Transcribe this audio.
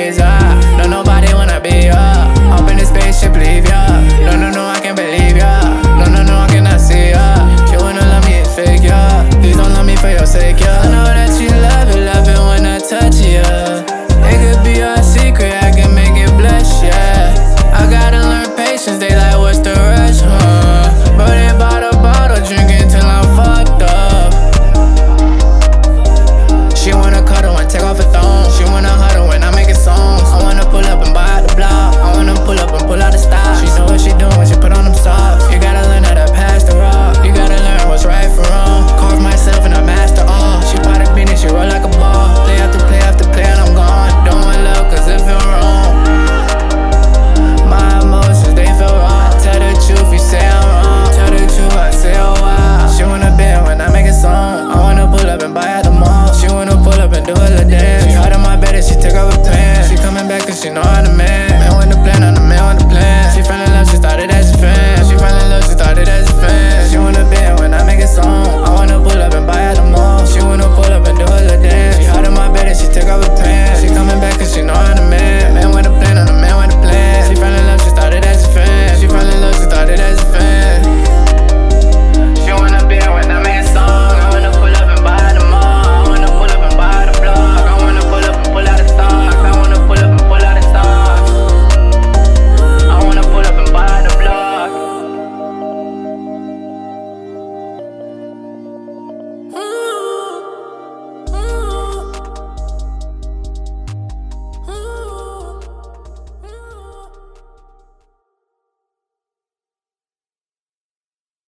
always I